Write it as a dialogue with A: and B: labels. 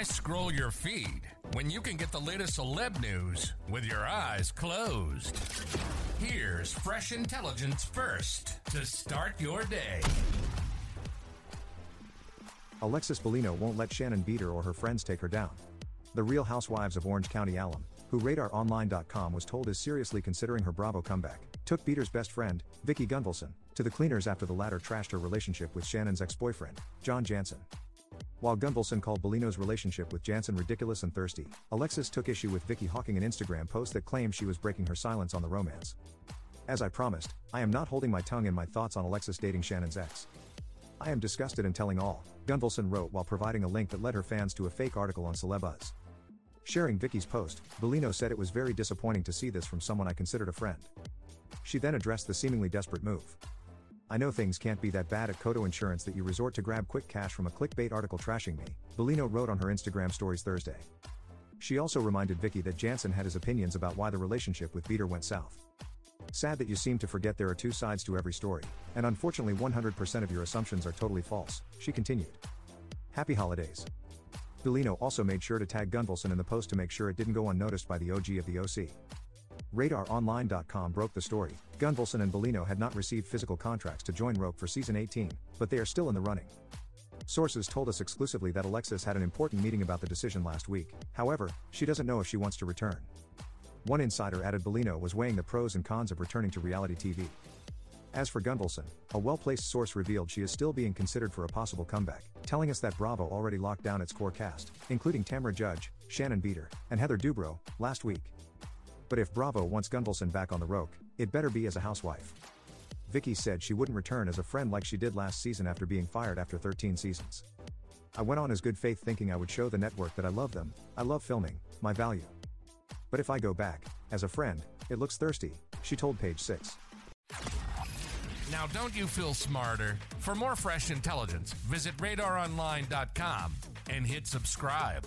A: Why scroll your feed when you can get the latest celeb news with your eyes closed? Here's fresh intelligence first to start your day.
B: Alexis Bellino won't let Shannon Beador or her friends take her down. The Real Housewives of Orange County alum, who RadarOnline.com was told is seriously considering her Bravo comeback, took Beador's best friend, Vicki Gunvalson, to the cleaners after the latter trashed her relationship with Shannon's ex-boyfriend, John Janssen. While Gunvalson called Bellino's relationship with Janssen ridiculous and thirsty, Alexis took issue with Vicki hawking an Instagram post that claimed she was breaking her silence on the romance. As I promised, I am not holding my tongue in my thoughts on Alexis dating Shannon's ex. I am disgusted and telling all, Gunvalson wrote while providing a link that led her fans to a fake article on Celebuzz. Sharing Vicki's post, Bellino said it was very disappointing to see this from someone I considered a friend. She then addressed the seemingly desperate move. I know things can't be that bad at Coto Insurance that you resort to grab quick cash from a clickbait article trashing me, Bellino wrote on her Instagram stories Thursday. She also reminded Vicki that Janssen had his opinions about why the relationship with Beador went south. Sad that you seem to forget there are two sides to every story, and unfortunately 100% of your assumptions are totally false, she continued. Happy holidays. Bellino also made sure to tag Gunvalson in the post to make sure it didn't go unnoticed by the OG of the OC. RadarOnline.com broke the story. Gunvalson and Bellino had not received physical contracts to join RHOC for season 18, but they are still in the running. Sources told us exclusively that Alexis had an important meeting about the decision last week, however, she doesn't know if she wants to return. One insider added Bellino was weighing the pros and cons of returning to reality TV. As for Gunvalson, a well placed source revealed she is still being considered for a possible comeback, telling us that Bravo already locked down its core cast, including Tamra Judge, Shannon Beador, and Heather Dubrow, last week. But if Bravo wants Gunvalson back on the rope, it better be as a housewife. Vicki said she wouldn't return as a friend like she did last season after being fired after 13 seasons. I went on as good faith thinking I would show the network that I love them, I love filming, my value. But if I go back, as a friend, it looks thirsty, she told Page 6.
A: Now, don't you feel smarter? For more fresh intelligence, visit radaronline.com and hit subscribe.